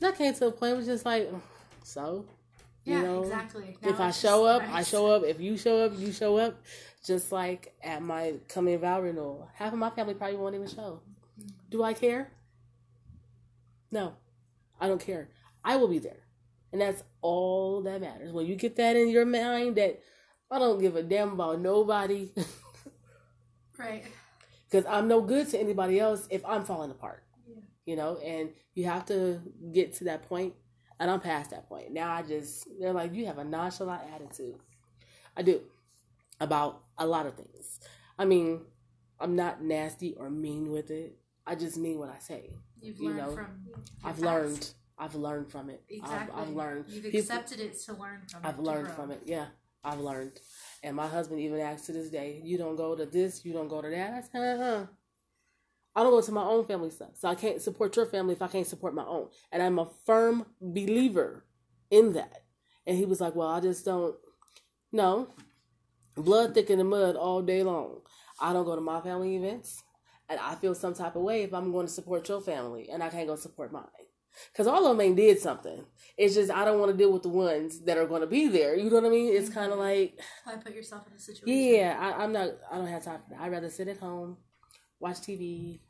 And I came to a point where it's just like, so, Yeah, you know, exactly. if I show up, I show up. If you show up, you show up. Just like at my coming vow renewal, half of my family probably won't even show. Do I care? No, I don't care. I will be there, and that's all that matters. When you get that in your mind, that I don't give a damn about nobody, Right. Because I'm no good to anybody else if I'm falling apart. Yeah. You know, and you have to get to that point, and I'm past that point. Now I just they're like, you have a nonchalant attitude. I do about a lot of things. I mean, I'm not nasty or mean with it. I just mean what I say. You've You learned know, from. I've past. learned. I've learned from it. Exactly. I've, I've learned. You've People- accepted it to learn from. it, I've to learned from it. Yeah, I've learned. And my husband even asks to this day, "You don't go to this, you don't go to that." I said, "Uh-huh." I don't go to my own family stuff, so I can't support your family if I can't support my own. And I'm a firm believer in that. And he was like, "Well, I just don't." No, blood thick in the mud all day long. I don't go to my family events, and I feel some type of way if I'm going to support your family and I can't go support mine. Because all of them ain't did something. It's just I don't want to deal with the ones that are going to be there. You know what I mean? It's kind of like, Why put yourself in a situation? yeah, I, I'm not. I don't have time for that. I'd rather sit at home, watch TV,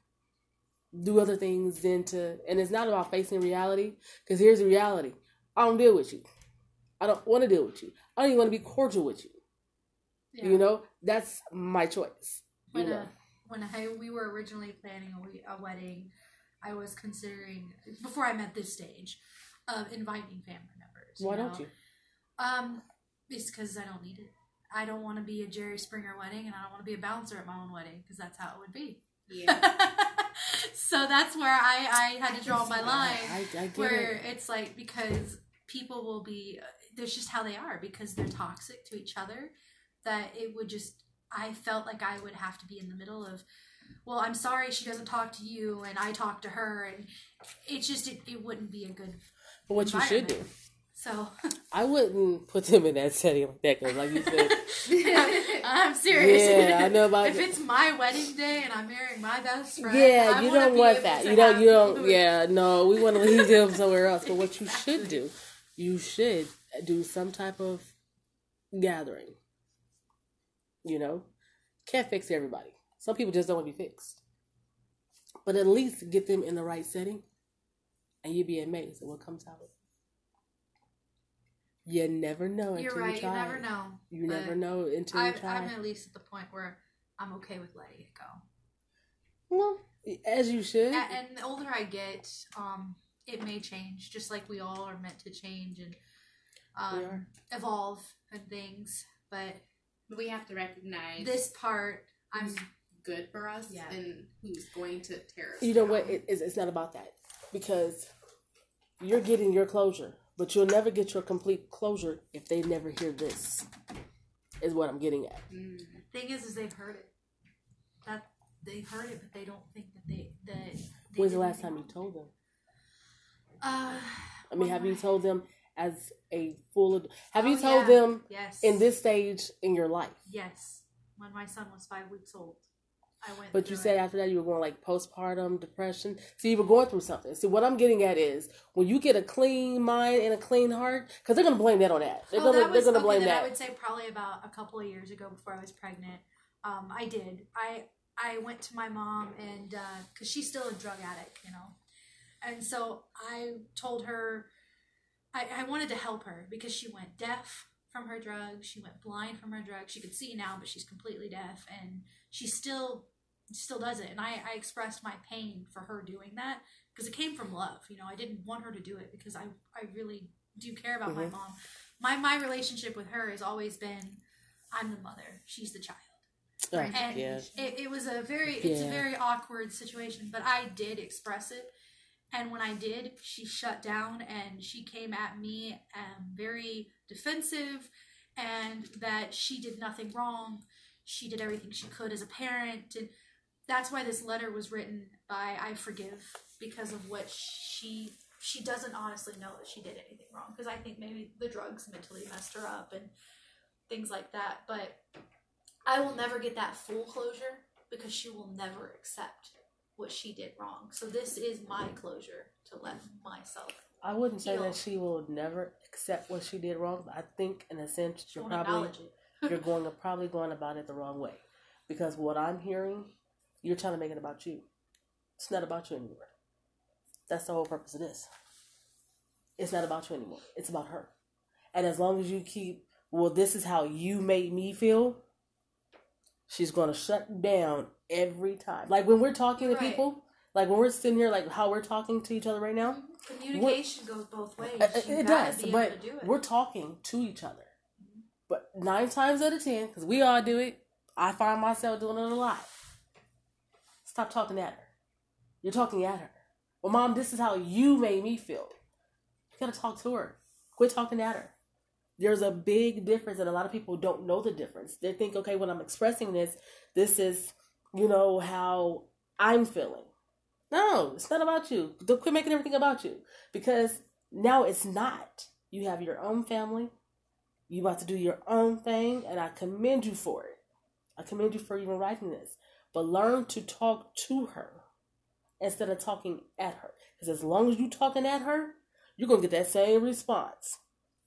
do other things than to. And it's not about facing reality. Because here's the reality: I don't deal with you. I don't want to deal with you. I don't even want to be cordial with you. Yeah. You know, that's my choice. You when know, uh, when I, we were originally planning a, we- a wedding, I was considering before I met this stage of inviting family members. why know? don't you? Um, it's because I don't need it. I don't want to be a Jerry Springer wedding, and I don't want to be a bouncer at my own wedding because that's how it would be. Yeah. so that's where I I had to draw my line I, I get where it. it's like because people will be there's just how they are because they're toxic to each other that it would just i felt like i would have to be in the middle of well i'm sorry she doesn't talk to you and i talk to her and it's just it, it wouldn't be a good But what you should do, so I wouldn't put them in that setting like that because, like you said, i'm serious Yeah, I know about if it's my wedding day and i'm marrying my best friend yeah, I you don't want that. You don't. You don't. Yeah, no, we want to leave them somewhere else. But what you should do, you should do some type of gathering. You know, can't fix everybody. Some people just don't want to be fixed. But at least get them in the right setting, and you'd be amazed at what comes out of it. You never know until you're right you try. never know You but never know until you I, try. i'm at least at the point where i'm okay with letting it go Well, as you should. A- and the older I get, um, it may change, just like we all are meant to change and um, evolve and things. But But we have to recognize this part, I'm who's good for us Yeah. and who's going to tear us. You know what? It, it's, it's not about that because you're getting your closure, but you'll never get your complete closure if they never hear this. Is what I'm getting at. The thing is, is they've heard it. That they've heard it, but they don't think that they that. They When's the last time you told them? Uh, I mean, have you told them as a full? ad- Have you Oh, told yeah. them yes. in this stage in your life? Yes, when my son was five weeks old, I went. But you said it. after that you were going like postpartum depression. So you were going through something. See, what I'm getting at is when you get a clean mind and a clean heart, because they're gonna blame that on that. They're Oh, gonna that was, they're gonna okay, blame that. I would say probably about a couple of years ago before I was pregnant. Um, I did. I I went to my mom and because she's still a drug addict, you know, and so I told her I, I wanted to help her because she went deaf from her drugs. She went blind from her drugs. She could see now, but she's completely deaf, and she still still does it. And I, I expressed my pain for her doing that because it came from love. You know, I didn't want her to do it because I I really do care about my Mhm. mom. My my relationship with her has always been I'm the mother, she's the child. Oh, And yeah. it, it was a very it's a very awkward situation, but I did express it. And when I did, she shut down and she came at me um, very defensive and that she did nothing wrong. She did everything she could as a parent. And that's why this letter was written by I Forgive because of what she she doesn't honestly know that she did anything wrong because I think maybe the drugs mentally messed her up and things like that. But I will never get that full closure because she will never accept what she did wrong. So this is my closure to let myself. I wouldn't say that she will never accept what she did wrong. But I think in a sense She you're probably you're going to probably going about it the wrong way. Because what I'm hearing, you're trying to make it about you. It's not about you anymore. That's the whole purpose of this. It's not about you anymore. It's about her. And as long as you keep, well, this is how you made me feel, she's going to shut down every time. Like when we're talking to Right. people, like when we're sitting here, like how we're talking to each other right now, mm-hmm. Communication goes both ways. uh, uh You it does, but do it. we're talking to each other. Mm-hmm. But nine times out of ten, because we all do it, I find myself doing it a lot. Stop talking at her. You're talking at her. Well, mom, this is how you made me feel. You gotta talk to her. Quit talking at her. There's a big difference, and a lot of people don't know the difference. They think, okay, when I'm expressing this, this is, you know, how I'm feeling. No, it's not about you. Don't quit making everything about you because now it's not. You have your own family. You about to do your own thing, and I commend you for it. I commend you for even writing this. But learn to talk to her instead of talking at her. Because as long as you're talking at her, you're gonna get that same response.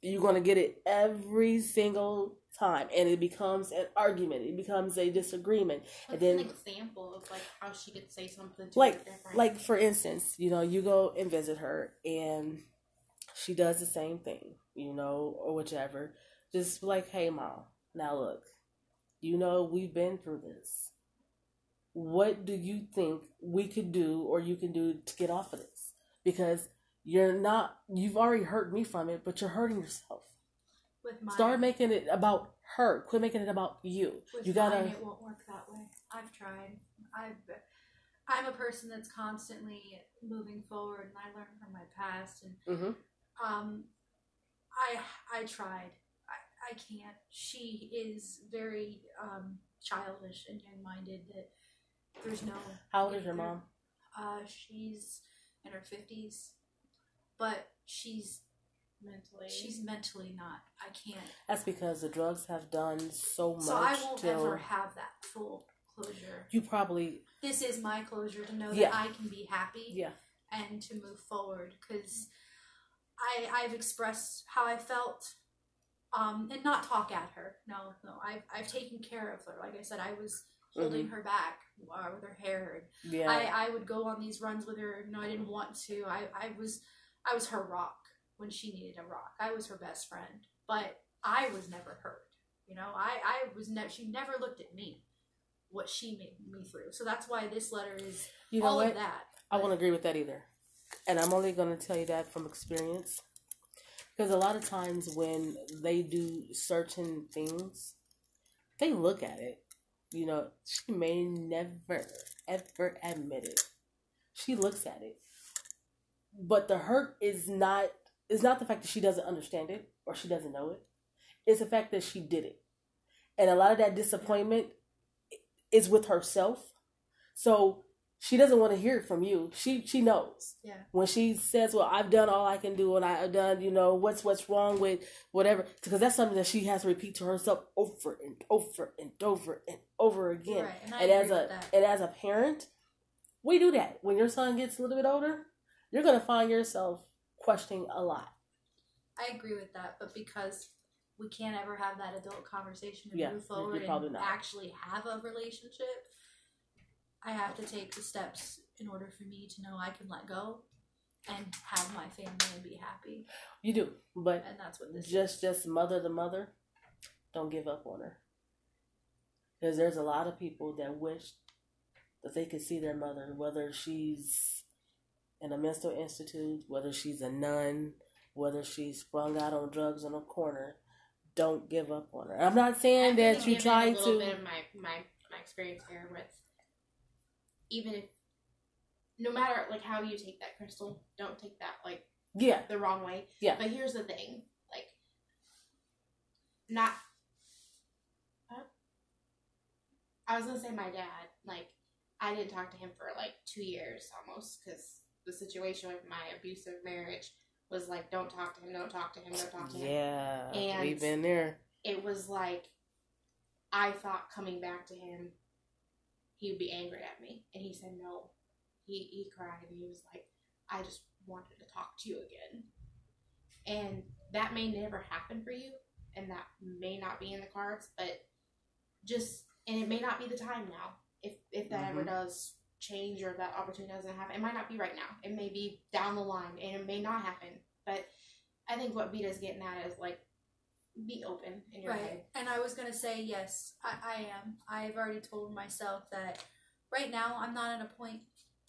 You're gonna get it every single time, and it becomes an argument. It becomes a disagreement, and What's then an example of like how she could say something to like like for instance you know you go and visit her and she does the same thing you know or whichever just like hey mom now look you know we've been through this what do you think we could do or you can do to get off of this because you're not you've already hurt me from it but you're hurting yourself with mine, start making it about her quit making it about you with you gotta mine, it won't work that way. I've tried. I've. I'm a person that's constantly moving forward, and I learn from my past, and Mhm. um, I I tried. I, I can't. She is very um, childish and young minded. That there's no. how old is your mom. Uh, she's in her fifties, but she's mentally. she's mentally not. I can't. that's because the drugs have done so much So I won't till ever have that full closure. you probably This is my closure to know Yeah. that I can be happy yeah and to move forward because I I've expressed how I felt um and not talk at her. No, no. I've I've taken care of her. Like I said, I was holding her back uh, with her hair and yeah I, I would go on these runs with her. No, I didn't want to. I, I was I was her rock when she needed a rock. I was her best friend, but I was never hurt. You know, I I was never. She never looked at me, what she made me through. So that's why this letter is you know all what of that. I won't agree with that either. And I'm only going to tell you that from experience. Because a lot of times when they do certain things, they look at it. You know, she may never, ever admit it. She looks at it. But the hurt is not is not the fact that she doesn't understand it or she doesn't know it. It's the fact that she did it. and a lot of that disappointment is with herself. So she doesn't want to hear it from you. She she knows. Yeah. When she says, "Well, I've done all I can do, and I've done, you know, what's what's wrong with whatever," because that's something that she has to repeat to herself over and over and over and over again. Right, and I and as a with that. and as a parent, we do that. When your son gets a little bit older, you're gonna find yourself questioning a lot. I agree with that, but because we can't ever have that adult conversation to Yeah, move forward and not. actually have a relationship, I have to take the steps in order for me to know I can let go and have my family and be happy. You do, but And that's what this just is. just mother the mother, don't give up on her. Because there's a lot of people that wish that they could see their mother, whether she's in a mental institute, whether she's a nun, whether she's sprung out on drugs in a corner. Don't give up on her. I'm not saying I that you given try a little to. bit of my, my my experience here with even if no matter like how you take that crystal, don't take that like Yeah, the wrong way. Yeah. But here's the thing, like not. I was gonna say my dad. Like I didn't talk to him for like two years almost because the situation with my abusive marriage was like, don't talk to him, don't talk to him, don't talk to him yeah, And- we've been there. it was like I thought coming back to him, he would be angry at me, and he said no. He he cried and he was like, I just wanted to talk to you again, and that may never happen for you, and that may not be in the cards, but just and it may not be the time now. If if that ever Mhm. does change or that opportunity doesn't happen, it might not be right now. It may be down the line, and it may not happen. But I think what Vita's getting at is like be open in your Right. head. And I was going to say, yes, I, I am. I've already told myself that right now I'm not at a point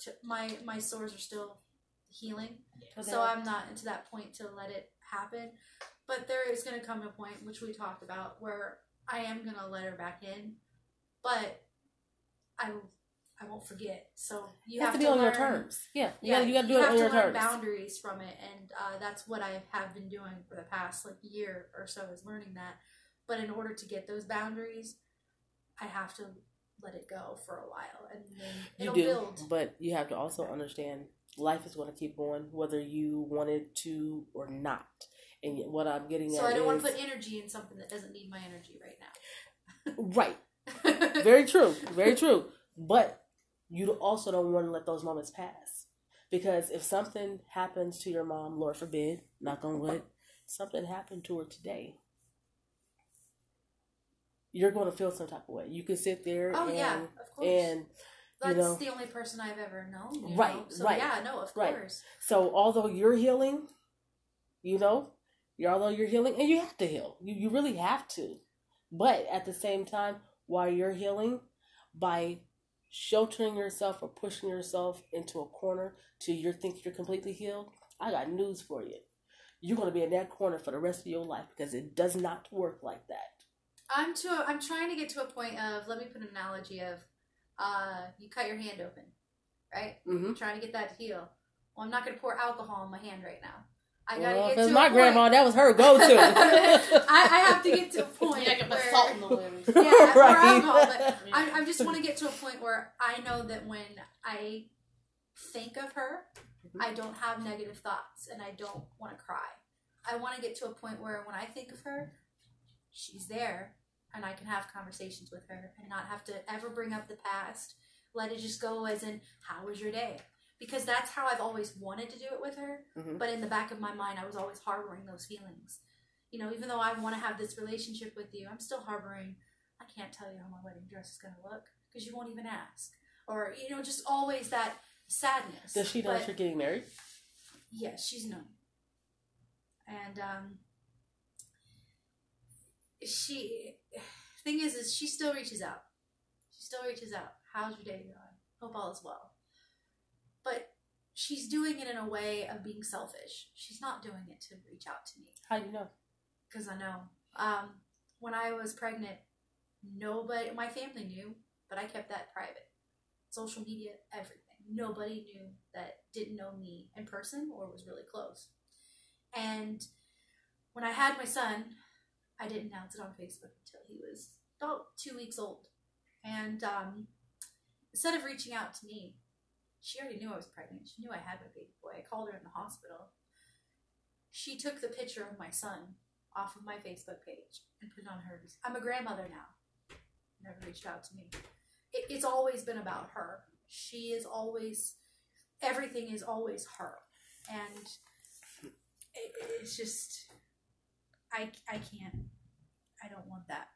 to, my, my sores are still healing. So I'm not into that point to let it happen. But there is going to come a point, which we talked about, where I am going to let her back in. But I, I won't forget. So you you have, to be to on your terms. Yeah, you yeah, gotta, you gotta do you it have on to your learn terms. boundaries from it, and uh, that's what I have been doing for the past like year or so is learning that. But in order to get those boundaries, I have to let it go for a while, and then it'll do, build. but you have to also understand life is going to keep going whether you wanted to or not. And what I'm getting So at I don't want to put energy in something that doesn't need my energy right now. right, very true, very true. But you also don't want to let those moments pass because if something happens to your mom, Lord forbid, knock on wood, something happened to her today. You're going to feel some type of way. You can sit there oh and yeah, of course. and that's know. the only person I've ever known. you Right, know? So right, yeah, no, of right. course. So although you're healing, you know, you although you're healing, and you have to heal, you you really have to. But at the same time, while you're healing, by sheltering yourself or pushing yourself into a corner till you think you're completely healed, I got news for you. You're going to be in that corner for the rest of your life because it does not work like that. I'm to. A, I'm trying to get to a point of. Let me put an analogy of. Uh, you cut your hand open, right? Mm-hmm. Trying to get that to heal. Well, I'm not going to pour alcohol in my hand right now. I gotta Well, get it's to my a grandma, point. that was her go-to. I, I have to get to a point You're not gonna where salt in the wound. Yeah, or right. alcohol, but I, I just want to get to a point where I know that when I think of her, Mm-hmm. I don't have negative thoughts and I don't want to cry. I want to get to a point where when I think of her, she's there and I can have conversations with her and not have to ever bring up the past. Let it just go as in, how was your day? Because that's how I've always wanted to do it with her. Mhm. But in the back of my mind, I was always harboring those feelings. You know, even though I want to have this relationship with you, I'm still harboring, I can't tell you how my wedding dress is going to look because you won't even ask. Or, you know, just always that sadness. Does she know But- you're getting married? Yes, she's known. And um she thing is is she still reaches out. She still reaches out. How's your day going? Hope all is well. She's doing it in a way of being selfish. She's not doing it to reach out to me How do you know? because I know. Um, when I was pregnant, nobody, my family knew, but I kept that private. Social media, everything. Nobody knew that didn't know me in person or was really close. And when I had my son, I didn't announce it on Facebook until he was about two weeks old. And um, instead of reaching out to me, she already knew I was pregnant. She knew I had my baby boy. I called her in the hospital. She took the picture of my son off of my Facebook page and put it on hers. I'm a grandmother now. Never reached out to me. It, it's always been about her. She is always, everything is always her. And it, it's just, I, I can't, I don't want that